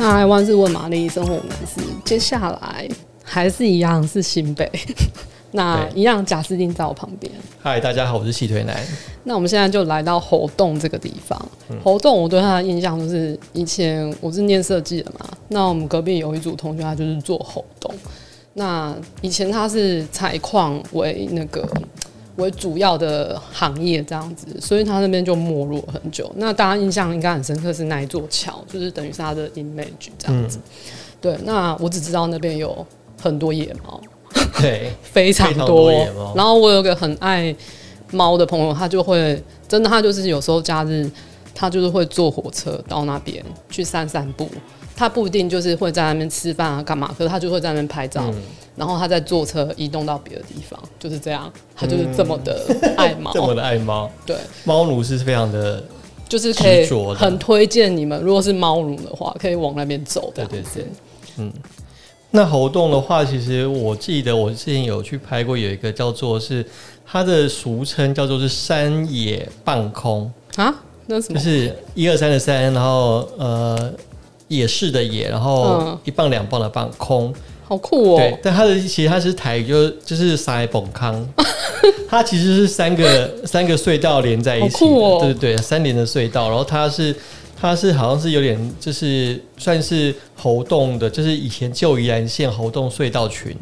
那还万事问玛丽，生活男士，接下来还是一样是新北，那一样贾斯汀在我旁边。嗨，大家好，我是细腿男。那我们现在就来到猴洞这个地方。嗯、猴硐，我对他的印象就是以前我是念设计的嘛，那我们隔壁有一组同学，他就是做猴洞。那以前他是采矿为那个。为主要的行业这样子，所以他那边就没落很久。那大家印象应该很深刻是那一座桥，就是等于是他的 image 这样子。嗯、对，那我只知道那边有很多野猫，对，非常多。然后我有个很爱猫的朋友，他就会真的，他就是有时候假日，他就是会坐火车到那边去散散步。他不一定就是会在那边吃饭啊，干嘛？可是他就会在那边拍照，嗯、然后他在坐车移动到别的地方，就是这样。他就是这么的爱猫，这么的爱猫。对，猫奴是非常的，就是可以很推荐你们，如果是猫奴的话，可以往那边走。对对对，嗯。那猴硐的话，其实我记得我之前有去拍过，有一个叫做是它的俗称叫做是山野半空啊，那什么？就是一二三的三，然后呃。野式的野，然后一棒两棒的棒，空，好酷哦。对，但它的其实它是台语就是就是塞崩康，它其实是三个三个隧道连在一起的，哦、对对对，三连的隧道，然后它是它是好像是有点就是算是猴洞的，就是以前旧宜兰县猴洞隧道群，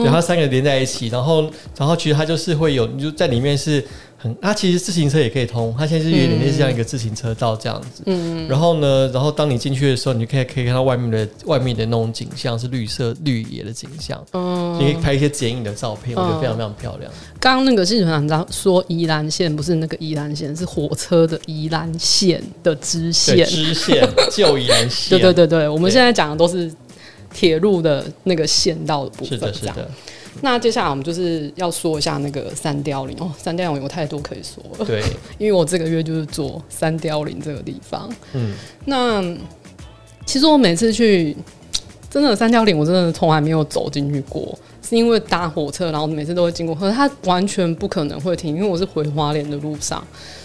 嗯，对，它三个连在一起，然后然后其实它就是会有，你就在里面是。很，它其实自行车也可以通，它现在是有点类似像一个自行车道这样子。嗯，然后呢，然后当你进去的时候，你就可以可以看到外面的外面的那种景象是绿色绿野的景象。嗯，你可以拍一些剪影的照片，我觉得非常非常漂亮。刚刚那个细团长说宜兰线不是那个宜兰线，是火车的宜兰线的支线。支线旧宜兰线。对对对对，我们现在讲的都是铁路的那个线道的部分。是的，是的。那接下来我们就是要说一下那个三貂岭哦，三貂岭有太多可以说了。对，因为我这个月就是做三貂岭这个地方。嗯，那其实我每次去，真的三貂岭我真的从来没有走进去过，是因为搭火车，然后每次都会经过，可是它完全不可能会停，因为我是回花莲的路上。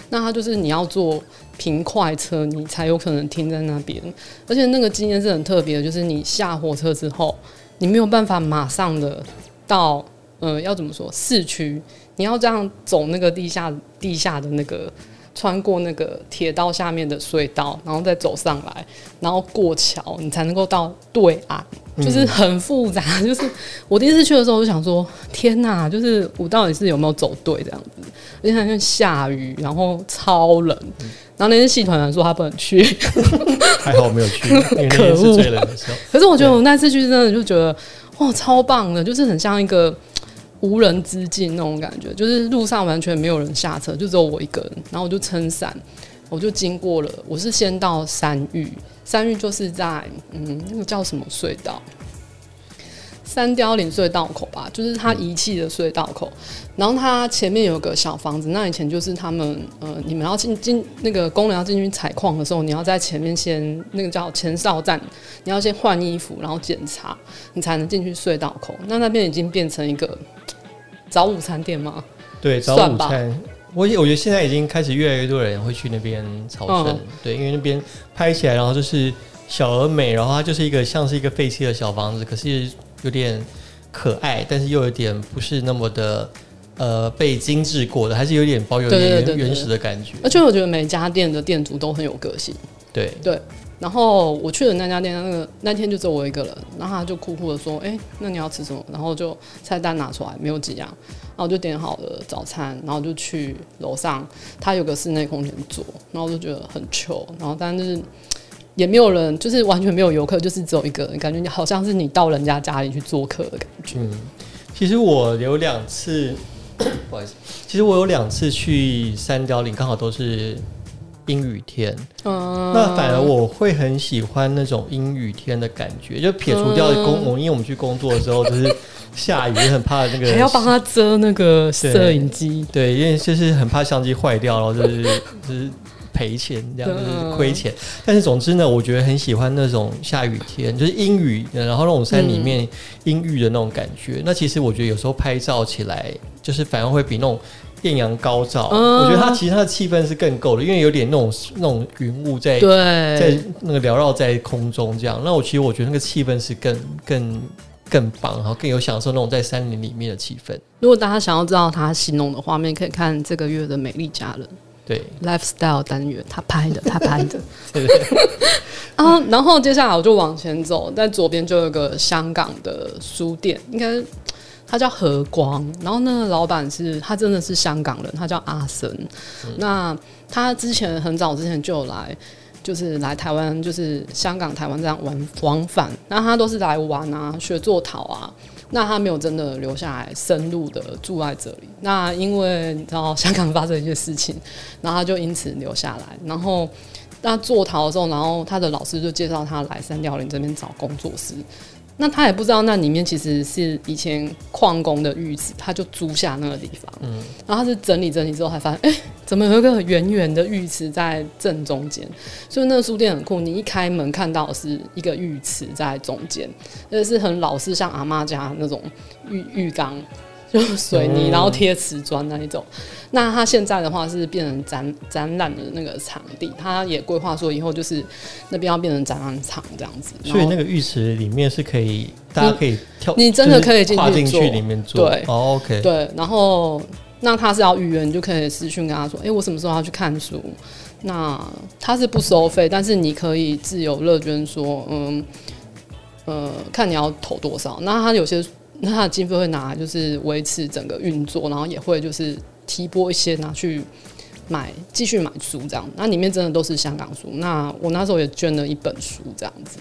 那它就是你要坐平快车，你才有可能停在那边，而且那个经验是很特别的，就是你下火车之后，你没有办法马上的。到呃，要怎么说？市区你要这样走那个地下地下的那个，穿过那个铁道下面的隧道，然后再走上来，然后过桥，你才能够到对岸，就是很复杂。嗯、就是我第一次去的时候，我就想说：天哪！就是我到底是有没有走对这样子？而且好像下雨，然后超冷。嗯、然后那些戏团人说他不能去，还好我没有去，因为那天是最冷的时候。可是我觉得我那次去真的就觉得。哇，超棒的，就是很像一个无人之境那种感觉，就是路上完全没有人下车，就只有我一个人，然后我就撑伞，我就经过了。我是先到山域，山域就是在嗯，那个叫什么隧道？三貂岭隧道口吧，就是它遗弃的隧道口。然后它前面有个小房子，那以前就是他们呃，你们要进进那个工人要进去采矿的时候，你要在前面先那个叫前哨站，你要先换衣服，然后检查，你才能进去隧道口。那那边已经变成一个早午餐店吗？对，早午餐。吧我我觉得现在已经开始越来越多人会去那边朝圣，嗯、对，因为那边拍起来，然后就是小而美，然后它就是一个像是一个废弃的小房子，可是。有点可爱，但是又有点不是那么的呃被精致过的，还是有点保有点原始的感觉。而且我觉得每家店的店主都很有个性。对对。然后我去的那家店，那个那天就只有我一个人，然后他就酷酷的说：“哎、欸，那你要吃什么？”然后就菜单拿出来，没有几样，然后我就点好了早餐，然后就去楼上，他有个室内空间坐，然后我就觉得很 chill，然后但是。也没有人，就是完全没有游客，就是只有一个人，感觉你好像是你到人家家里去做客的感觉。嗯，其实我有两次，不好意思，其实我有两次去三貂岭，刚好都是阴雨天。嗯，那反而我会很喜欢那种阴雨天的感觉，就撇除掉工，嗯、因为我们去工作的时候就是下雨，也很怕那个还要帮他遮那个摄影机，对，因为就是很怕相机坏掉，然后就是就是。赔钱这样就是亏钱，但是总之呢，我觉得很喜欢那种下雨天，就是阴雨，然后那种山里面阴郁的那种感觉。嗯、那其实我觉得有时候拍照起来，就是反而会比那种艳阳高照，嗯、我觉得它其实它的气氛是更够的，因为有点那种那种云雾在对在那个缭绕在空中这样。那我其实我觉得那个气氛是更更更棒，然后更有享受那种在山林里面的气氛。如果大家想要知道他形容的画面，可以看这个月的《美丽佳人》对 Lifestyle 单元，他拍的，他拍的。对对啊，然后接下来我就往前走，在左边就有个香港的书店，应该他叫和光。然后那个老板是他真的是香港人，他叫阿森。嗯、那他之前很早之前就有来，就是来台湾，就是香港台湾这样玩往返。那他都是来玩啊，学做陶啊。那他没有真的留下来，深入的住在这里。那因为你知道香港发生一些事情，然后他就因此留下来，然后。那坐逃的时候，然后他的老师就介绍他来三貂岭这边找工作室。那他也不知道那里面其实是以前矿工的浴池，他就租下那个地方。嗯，然后他是整理整理之后，才发现，哎、欸，怎么有一个圆圆的浴池在正中间？所以那个书店很酷，你一开门看到是一个浴池在中间，那是很老式，像阿妈家那种浴浴缸。就水泥，然后贴瓷砖那一种。嗯、那他现在的话是变成展展览的那个场地，他也规划说以后就是那边要变成展览场这样子。所以那个浴池里面是可以，大家可以跳，你真的可以进去进去里面做。对、oh,，OK，对。然后那他是要预约，你就可以私讯跟他说，哎、欸，我什么时候要去看书？那他是不收费，但是你可以自由乐捐，说，嗯，呃，看你要投多少。那他有些。那他的经费会拿来就是维持整个运作，然后也会就是提拨一些拿去买继续买书这样。那里面真的都是香港书。那我那时候也捐了一本书这样子。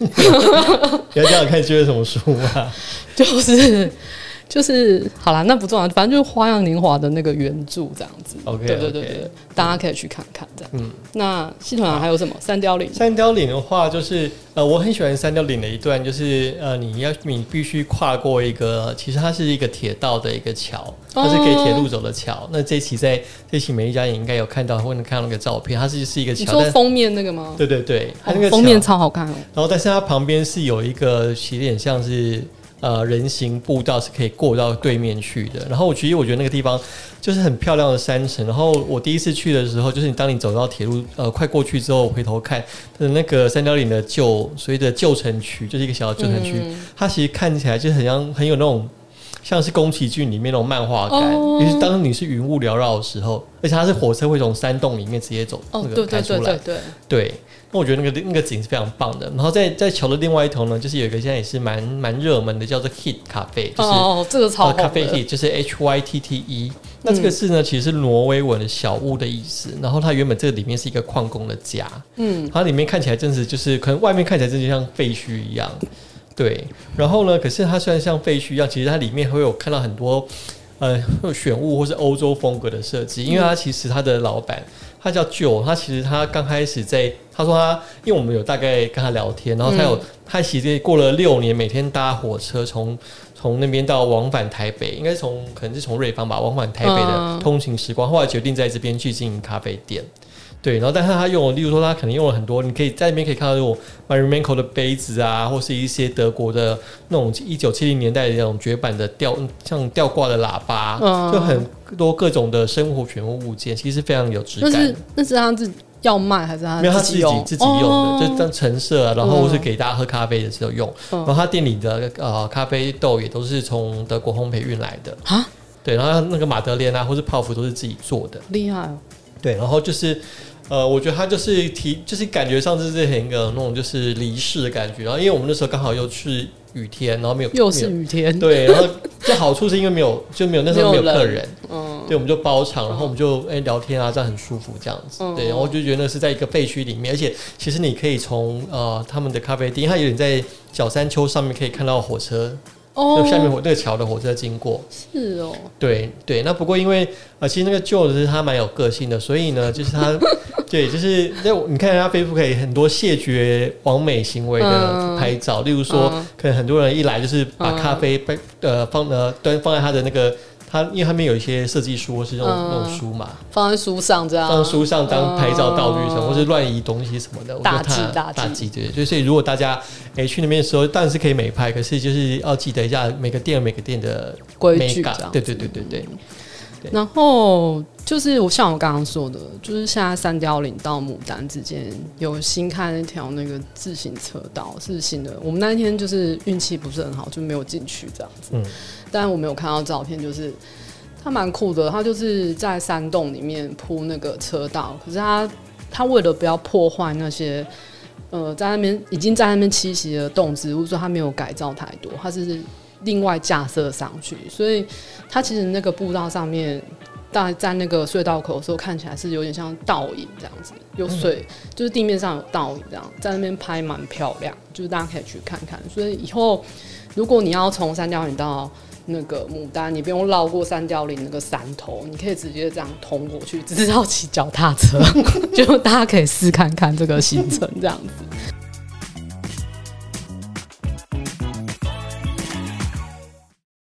要这样看捐了什么书啊？就是。就是好啦，那不重要，反正就是花样年华的那个原著这样子。OK，对对对对，嗯、大家可以去看看这样。嗯，那系统上还有什么？三貂岭。三貂岭的话，就是呃，我很喜欢三貂岭的一段，就是呃，你要你必须跨过一个，其实它是一个铁道的一个桥，它是给铁路走的桥。哦、那这期在这期美丽佳人应该有看到，或者看到那个照片，它是是一个桥。你说封面那个吗？对对对，它那个封面超好看哦。然后，但是它旁边是有一个起点，像是。呃，人行步道是可以过到对面去的。然后我其实我觉得那个地方就是很漂亮的山城。然后我第一次去的时候，就是你当你走到铁路呃快过去之后，回头看的那个三角岭的旧所谓的旧城区，就是一个小的旧城区，嗯、它其实看起来就很像很有那种像是宫崎骏里面那种漫画感。尤其是当你是云雾缭绕的时候，而且它是火车会从山洞里面直接走那个开出来，对对对对对。对那我觉得那个那个景是非常棒的。然后在在桥的另外一头呢，就是有一个现在也是蛮蛮热门的，叫做 Hytte 咖啡，就是哦，这个超咖啡 Hytte 就是 H Y T T E。那这个字呢，其实是挪威文的小屋的意思。然后它原本这个里面是一个矿工的家，嗯，它里面看起来真是就是可能外面看起来真就像废墟一样，对。然后呢，可是它虽然像废墟一样，其实它里面会有看到很多呃选物或是欧洲风格的设计，因为他其实他的老板。他叫 Joe，他其实他刚开始在，他说他，因为我们有大概跟他聊天，然后他有，嗯、他其实过了六年，每天搭火车从从那边到往返台北，应该是从可能是从瑞芳吧，往返台北的通勤时光，后来决定在这边去经营咖啡店。对，然后但是他用了，例如说他可能用了很多，你可以在那边可以看到这种 Marimekko 的杯子啊，或是一些德国的那种一九七零年代的那种绝版的吊像吊挂的喇叭，嗯、就很多各种的生活全物物件，其实非常有质感。那是那是他自己要卖还是他没有他自己自己用？的，哦、就当陈设啊，然后或是给大家喝咖啡的时候用。嗯、然后他店里的呃咖啡豆也都是从德国烘焙运来的。啊，对，然后那个马德莲啊或是泡芙都是自己做的，厉害哦。对，然后就是。呃，我觉得他就是提，就是感觉上就是很一个那种就是离世的感觉。然后，因为我们那时候刚好又是雨天，然后没有又是雨天，对。然后这好处是因为没有就没有那时候没有客人，嗯，对，我们就包场，然后我们就哎聊天啊，这样很舒服这样子。对，然后我就觉得那是在一个废墟里面，而且其实你可以从呃他们的咖啡厅，它有点在小山丘上面可以看到火车。就下面火那个桥的火车经过，是哦，对对，那不过因为啊、呃，其实那个旧的是他蛮有个性的，所以呢，就是他，对，就是那你看他 Facebook 可以很多谢绝完美行为的拍照，嗯、例如说，嗯、可能很多人一来就是把咖啡杯呃放呃端放在他的那个。它因为他们有一些设计书或是那种、嗯、那种书嘛，放在书上这样，放在书上当拍照道具什么，嗯、或是乱移东西什么的。大忌大忌，大忌对，对。所以如果大家诶、欸、去那边的时候，当然是可以美拍，可是就是要记得一下每个店有每个店的规矩。对对对对对。然后就是我像我刚刚说的，就是现在三貂岭到牡丹之间有新开一条那个自行车道是新的。我们那一天就是运气不是很好，就没有进去这样子。嗯，但我没有看到照片，就是它蛮酷的。它就是在山洞里面铺那个车道，可是它它为了不要破坏那些呃在那边已经在那边栖息的动植物，所以它没有改造太多，它是。另外架设上去，所以它其实那个步道上面，大在那个隧道口的时候，看起来是有点像倒影这样子，有水，就是地面上有倒影这样，在那边拍蛮漂亮，就是大家可以去看看。所以以后如果你要从三貂岭到那个牡丹，你不用绕过三貂岭那个山头，你可以直接这样通过去，只是要骑脚踏车，就大家可以试看看这个行程这样子。